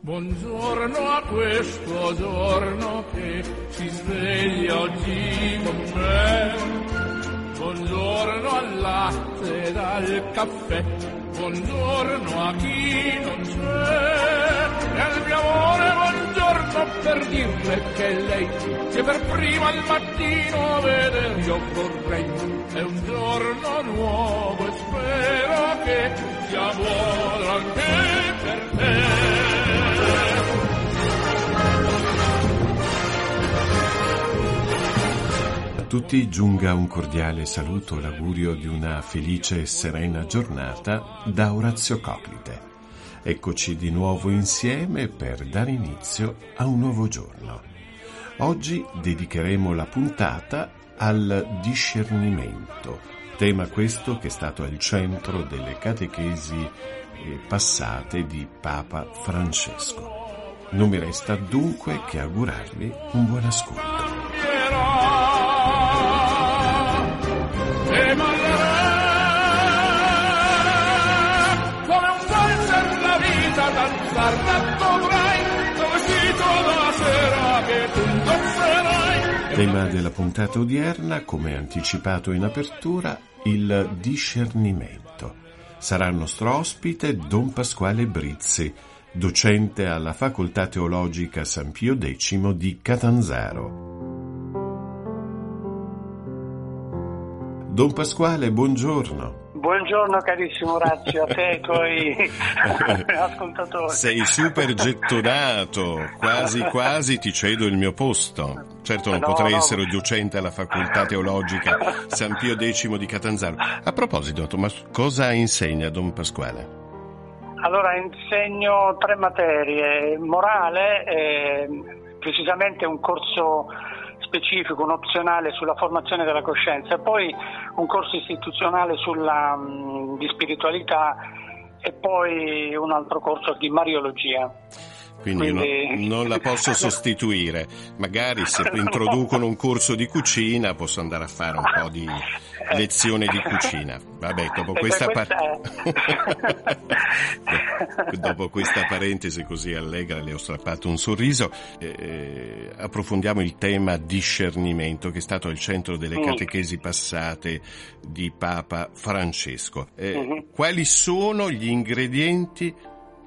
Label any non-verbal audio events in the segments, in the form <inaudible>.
Buongiorno a questo giorno che si sveglia oggi con me. Buongiorno al latte ed al caffè. Buongiorno a chi non c'è. E al mio amore buongiorno per dirle che lei che per prima al mattino vedere io vorrei. È un giorno nuovo e spero che sia buono anche per te. tutti giunga un cordiale saluto, l'augurio di una felice e serena giornata da Orazio Coclite. Eccoci di nuovo insieme per dare inizio a un nuovo giorno. Oggi dedicheremo la puntata al discernimento, tema questo che è stato al centro delle catechesi eh, passate di Papa Francesco. Non mi resta dunque che augurarvi un buon ascolto. Tema della puntata odierna, come anticipato in apertura, il discernimento. Sarà il nostro ospite Don Pasquale Brizzi, docente alla Facoltà Teologica San Pio X di Catanzaro. Don Pasquale, buongiorno. Buongiorno carissimo Orazio, a te e ai tuoi <laughs> ascoltatori. Sei super gettonato, quasi quasi ti cedo il mio posto. Certo non no, potrei no. essere docente alla facoltà teologica San Pio X di Catanzaro. A proposito, ma cosa insegna Don Pasquale? Allora, insegno tre materie, morale, eh, precisamente un corso specifico, un opzionale sulla formazione della coscienza e poi un corso istituzionale sulla, di spiritualità e poi un altro corso di mariologia. Quindi, Quindi... No, non la posso <laughs> sostituire. Magari se no. introducono un corso di cucina posso andare a fare un po' di lezione di cucina. Vabbè, dopo questa, par... <laughs> dopo questa parentesi così allegra le ho strappato un sorriso. Eh, approfondiamo il tema discernimento che è stato al centro delle mm. catechesi passate di Papa Francesco. Eh, mm-hmm. Quali sono gli ingredienti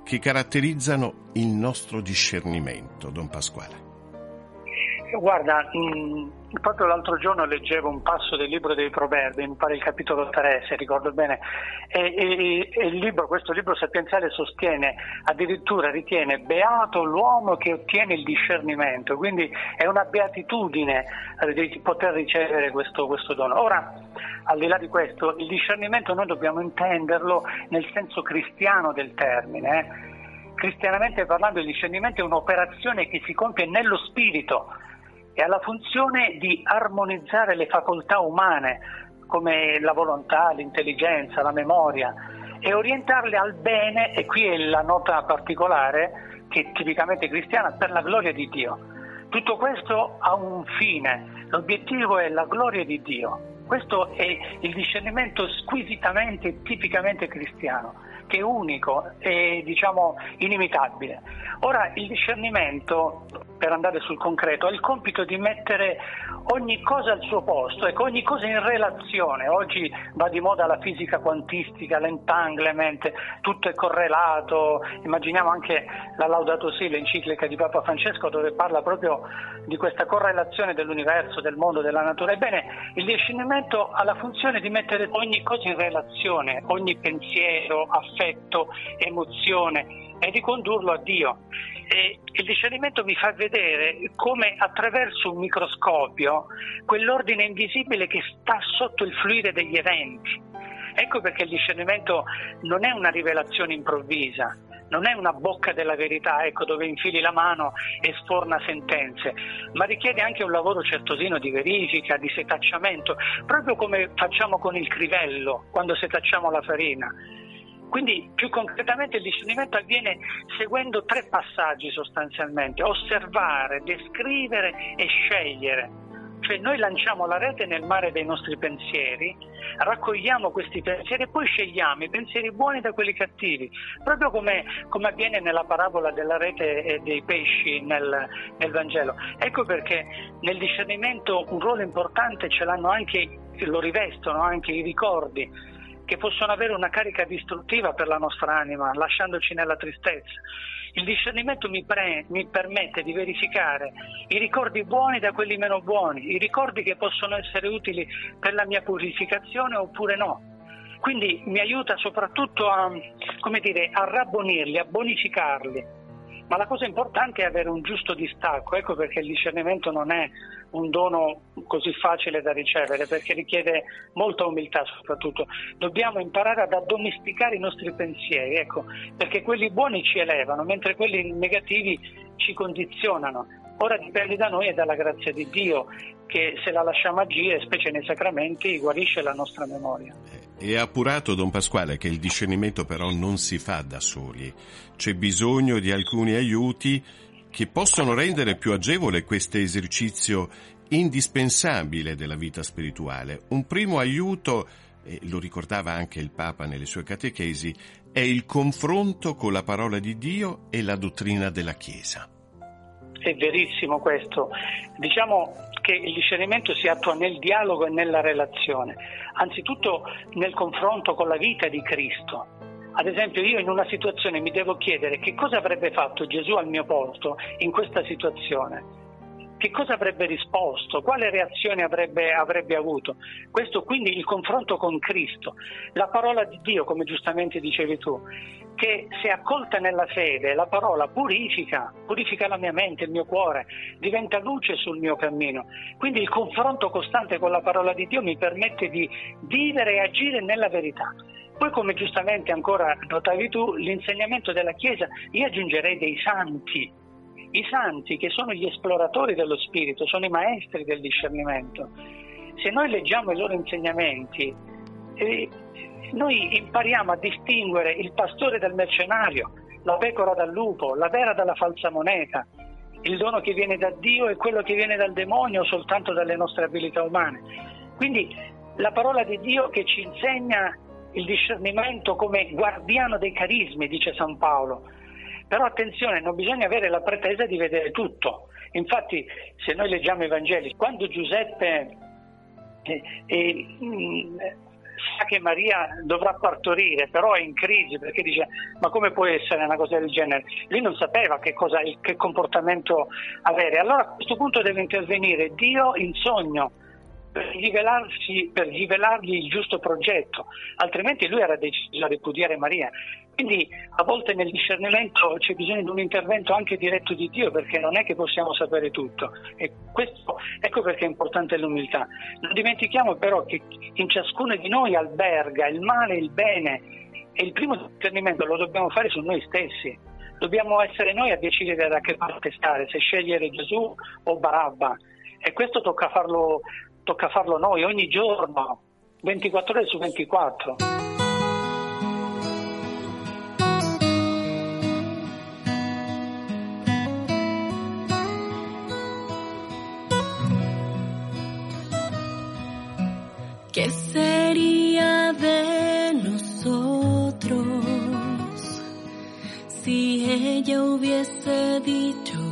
che caratterizzano il nostro discernimento, Don Pasquale? Guarda, mh, proprio l'altro giorno leggevo un passo del libro dei Proverbi, mi pare il capitolo 3, se ricordo bene, e, e, e libro, questo libro sapienziale sostiene, addirittura ritiene beato l'uomo che ottiene il discernimento, quindi è una beatitudine di poter ricevere questo, questo dono. Ora, al di là di questo, il discernimento noi dobbiamo intenderlo nel senso cristiano del termine. Eh? Cristianamente parlando il discernimento è un'operazione che si compie nello spirito, e ha la funzione di armonizzare le facoltà umane come la volontà, l'intelligenza, la memoria e orientarle al bene, e qui è la nota particolare che è tipicamente cristiana, per la gloria di Dio. Tutto questo ha un fine, l'obiettivo è la gloria di Dio. Questo è il discernimento squisitamente tipicamente cristiano, che è unico e diciamo inimitabile. Ora il discernimento per andare sul concreto, ha il compito di mettere ogni cosa al suo posto, ecco, ogni cosa in relazione. Oggi va di moda la fisica quantistica, l'entanglement, tutto è correlato. Immaginiamo anche la Laudato Si, l'enciclica di Papa Francesco, dove parla proprio di questa correlazione dell'universo, del mondo, della natura. Ebbene, il discernimento ha la funzione di mettere ogni cosa in relazione, ogni pensiero, affetto, emozione e di condurlo a Dio. E il discernimento mi fa vedere come attraverso un microscopio quell'ordine invisibile che sta sotto il fluire degli eventi. Ecco perché il discernimento non è una rivelazione improvvisa, non è una bocca della verità, ecco, dove infili la mano e sforna sentenze, ma richiede anche un lavoro certosino di verifica, di setacciamento, proprio come facciamo con il crivello quando setacciamo la farina. Quindi più concretamente il discernimento avviene seguendo tre passaggi sostanzialmente, osservare, descrivere e scegliere. Cioè noi lanciamo la rete nel mare dei nostri pensieri, raccogliamo questi pensieri e poi scegliamo i pensieri buoni da quelli cattivi, proprio come, come avviene nella parabola della rete e dei pesci nel, nel Vangelo. Ecco perché nel discernimento un ruolo importante ce l'hanno anche, lo rivestono anche i ricordi che possono avere una carica distruttiva per la nostra anima, lasciandoci nella tristezza. Il discernimento mi, pre- mi, permette di verificare i ricordi buoni da quelli meno buoni, i ricordi che possono essere utili per la mia purificazione oppure no. Quindi mi aiuta soprattutto a, dire, a rabbonirli, a bonificarli ma la cosa importante è avere un giusto distacco, ecco perché il discernimento non è un dono così facile da ricevere, perché richiede molta umiltà soprattutto. Dobbiamo imparare ad addomesticare i nostri pensieri, ecco, perché quelli buoni ci elevano, mentre quelli negativi ci condizionano. Ora dipende da noi e dalla grazia di Dio che se la lasciamo agire, specie nei sacramenti, guarisce la nostra memoria. È appurato, Don Pasquale, che il discernimento però non si fa da soli. C'è bisogno di alcuni aiuti che possono rendere più agevole questo esercizio indispensabile della vita spirituale. Un primo aiuto, e lo ricordava anche il Papa nelle sue catechesi, è il confronto con la parola di Dio e la dottrina della Chiesa. È verissimo questo. Diciamo che il discernimento si attua nel dialogo e nella relazione, anzitutto nel confronto con la vita di Cristo. Ad esempio io in una situazione mi devo chiedere che cosa avrebbe fatto Gesù al mio posto in questa situazione che cosa avrebbe risposto, quale reazione avrebbe, avrebbe, avuto. Questo quindi il confronto con Cristo, la parola di Dio, come giustamente dicevi tu, che se accolta nella fede, la parola purifica, purifica la mia mente, il mio cuore, diventa luce sul mio cammino. Quindi il confronto costante con la parola di Dio mi permette di vivere e agire nella verità. Poi, come giustamente ancora notavi tu, l'insegnamento della Chiesa, io aggiungerei dei santi, i santi che sono gli esploratori dello spirito, sono i maestri del discernimento. Se noi leggiamo i loro insegnamenti, eh, noi impariamo a distinguere il pastore dal mercenario, la pecora dal lupo, la vera dalla falsa moneta, il dono che viene da Dio e quello che viene dal demonio soltanto dalle nostre abilità umane. Quindi la parola di Dio che ci insegna il discernimento come guardiano dei carismi, dice San Paolo, però attenzione, non bisogna avere la pretesa di vedere tutto. Infatti, se noi leggiamo i Vangeli, quando Giuseppe eh, eh, sa che Maria dovrà partorire, però è in crisi perché dice ma come può essere una cosa del genere? Lui non sapeva che, cosa, che comportamento avere. Allora a questo punto deve intervenire Dio in sogno per, rivelargli il giusto progetto, altrimenti lui era deciso a ripudiare Maria. Quindi a volte nel discernimento c'è bisogno di un intervento anche diretto di Dio perché non è che possiamo sapere tutto. E questo, ecco perché è importante l'umiltà. Non dimentichiamo però che in ciascuno di noi alberga il male e il bene e il primo discernimento lo dobbiamo fare su noi stessi. Dobbiamo essere noi a decidere da che parte stare, se scegliere Gesù o Barabba. E questo tocca farlo tocca farlo noi ogni giorno, 24 ore su 24. ¿Qué sería de nosotros si ella hubiese dicho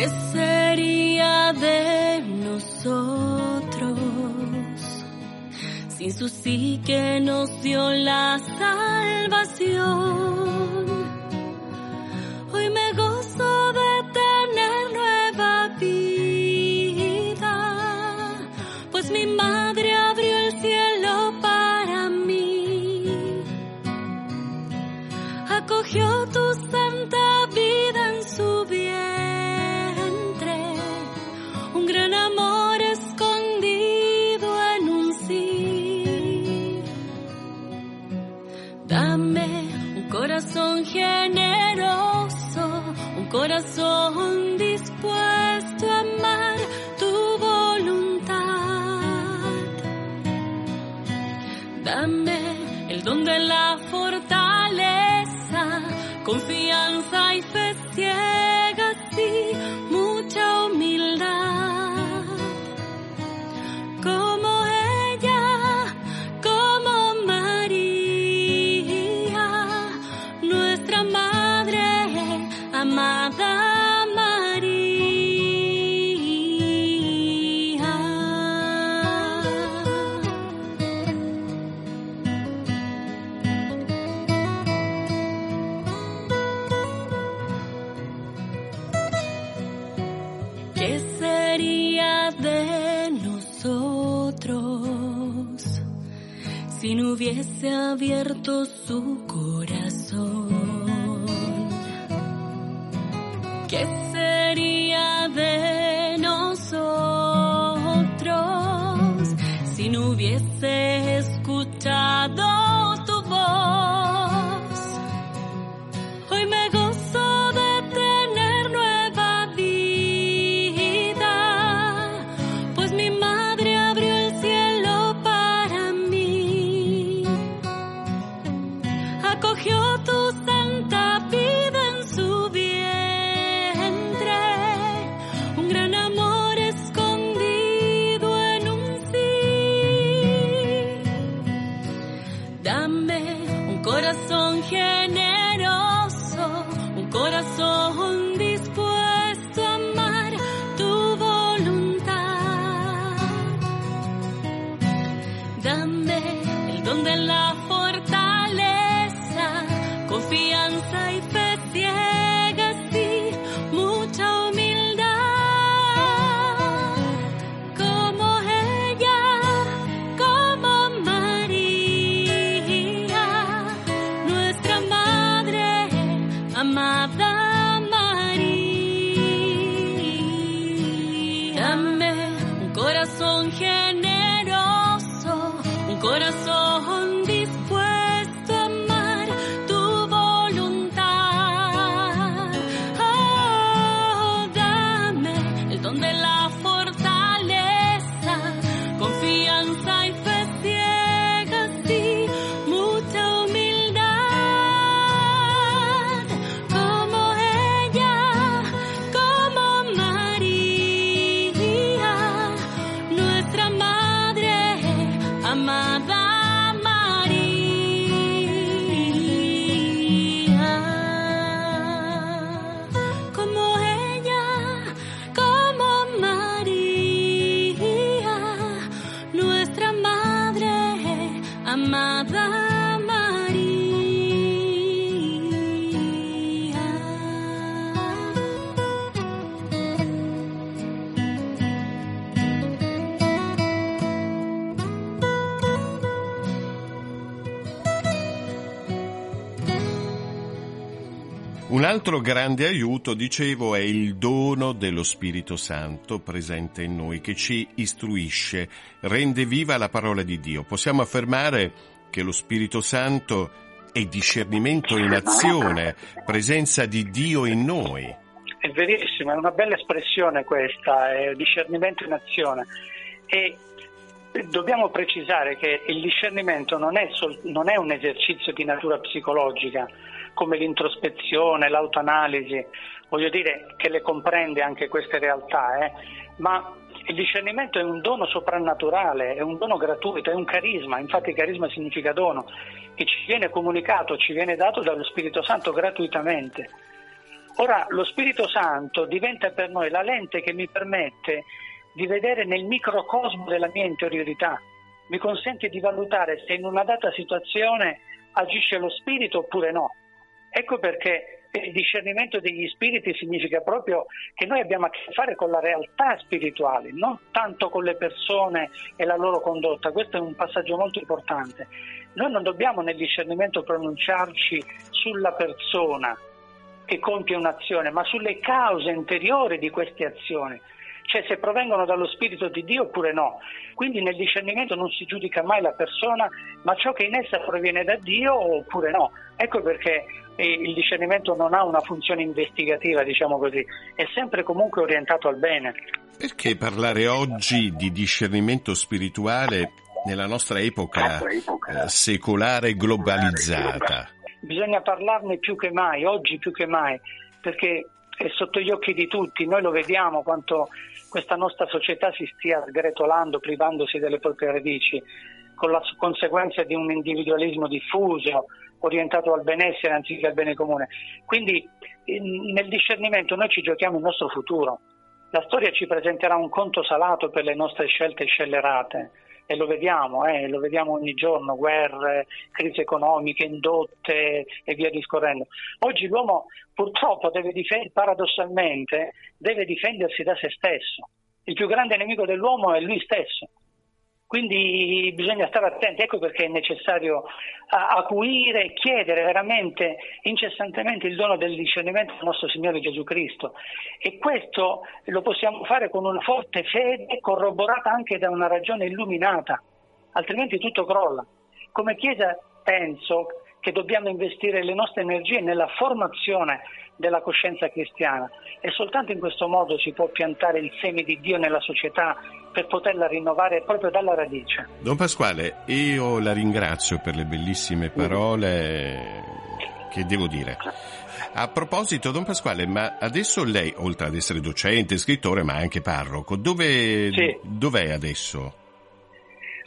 ¿Qué sería de nosotros sin su sí que nos dio la salvación? get Un altro grande aiuto, dicevo, è il dono dello Spirito Santo presente in noi che ci istruisce, rende viva la parola di Dio. Possiamo affermare che lo Spirito Santo è discernimento in azione, presenza di Dio in noi. È verissimo, è una bella espressione questa, è discernimento in azione. E dobbiamo precisare che il discernimento non è, sol- non è un esercizio di natura psicologica come l'introspezione, l'autoanalisi, voglio dire che le comprende anche queste realtà, eh, ma il discernimento è un dono soprannaturale, è un dono gratuito, è un carisma, infatti carisma significa dono, che ci viene comunicato, ci viene dato dallo Spirito Santo gratuitamente. Ora lo Spirito Santo diventa per noi la lente che mi permette di vedere nel microcosmo della mia interiorità, mi consente di valutare se in una data situazione agisce lo Spirito oppure no. Ecco perché il discernimento degli spiriti significa proprio che noi abbiamo a che fare con la realtà spirituale, non tanto con le persone e la loro condotta. Questo è un passaggio molto importante. Noi non dobbiamo nel discernimento pronunciarci sulla persona che compie un'azione, ma sulle cause interiori di queste azioni cioè se provengono dallo Spirito di Dio oppure no. Quindi nel discernimento non si giudica mai la persona, ma ciò che in essa proviene da Dio oppure no. Ecco perché il discernimento non ha una funzione investigativa, diciamo così, è sempre comunque orientato al bene. Perché parlare oggi di discernimento spirituale nella nostra epoca eh, secolare e globalizzata? Bisogna parlarne più che mai, oggi più che mai, perché è sotto gli occhi di tutti, noi lo vediamo quanto questa nostra società si stia sgretolando, privandosi delle proprie radici, con la conseguenza di un individualismo diffuso, orientato al benessere anziché al bene comune. Quindi nel discernimento noi ci giochiamo il nostro futuro. La storia ci presenterà un conto salato per le nostre scelte scellerate, e lo vediamo, eh, lo vediamo ogni giorno, guerre, crisi economiche, indotte e via discorrendo. Oggi l'uomo purtroppo deve difend- paradossalmente deve difendersi da se stesso. Il più grande nemico dell'uomo è lui stesso. Quindi bisogna stare attenti, ecco perché è necessario acuire e chiedere veramente incessantemente il dono del discernimento al nostro Signore Gesù Cristo. E questo lo possiamo fare con una forte fede corroborata anche da una ragione illuminata, altrimenti tutto crolla. Come Chiesa penso che dobbiamo investire le nostre energie nella formazione della coscienza cristiana e soltanto in questo modo si può piantare il seme di Dio nella società per poterla rinnovare proprio dalla radice. Don Pasquale, io la ringrazio per le bellissime parole che devo dire. A proposito, Don Pasquale, ma adesso lei, oltre ad essere docente, scrittore, ma anche parroco, dove, sì. dov'è adesso?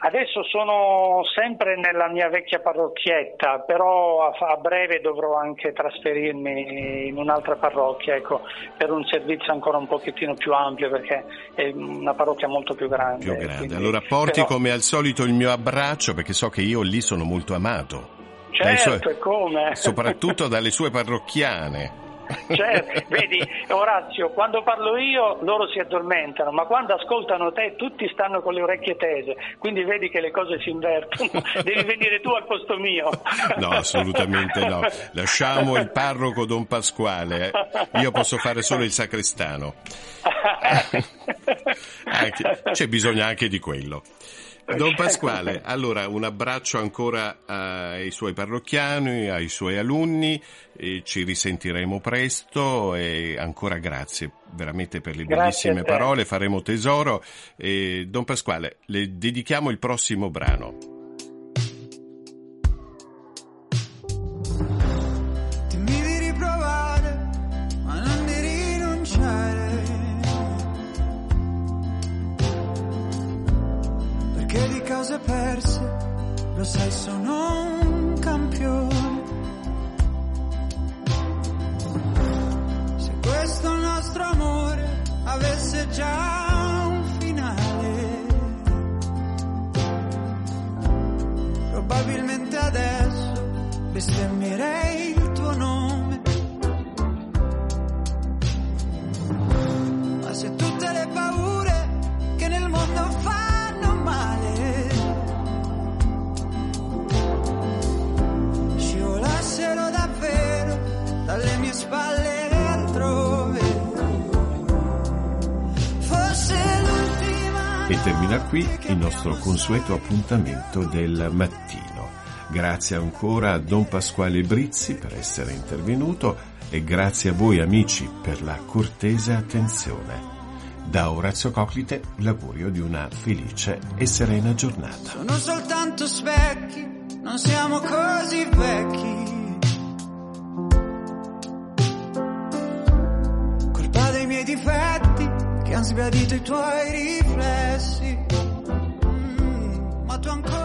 Adesso sono sempre nella mia vecchia parrocchietta, però a, a, breve dovrò anche trasferirmi in un'altra parrocchia, ecco, per un servizio ancora un pochettino più ampio, perché è una parrocchia molto più grande. Più grande. Quindi, allora porti però... come al solito il mio abbraccio, perché so che io lì sono molto amato. Certo, sue... come? Soprattutto dalle sue parrocchiane. Certo, vedi Orazio, quando parlo io loro si addormentano, ma quando ascoltano te tutti stanno con le orecchie tese, quindi vedi che le cose si invertono. <laughs> Devi venire tu al posto mio. No, assolutamente no. Lasciamo il parroco Don Pasquale, io posso fare solo il sacrestano. <laughs> c'è bisogno anche di quello. Don Pasquale, allora un abbraccio ancora ai suoi parrocchiani, ai suoi alunni, ci risentiremo presto e ancora grazie veramente per le bellissime parole, faremo tesoro. E, Don Pasquale, le dedichiamo il prossimo brano. Bestemmierei il tuo nome. Ma se tutte le paure che nel mondo fanno male, dalle mie spalle altrove. Forse l'ultima. E termina qui il nostro consueto appuntamento del mattino. Grazie ancora a Don Pasquale Brizzi per essere intervenuto e grazie a voi amici per la cortese attenzione. Da Orazio Coclite l'augurio di una felice e serena giornata. Sono soltanto specchi, non siamo così vecchi difetti che hanno sbiadito i tuoi riflessi. Mm, ma tu ancora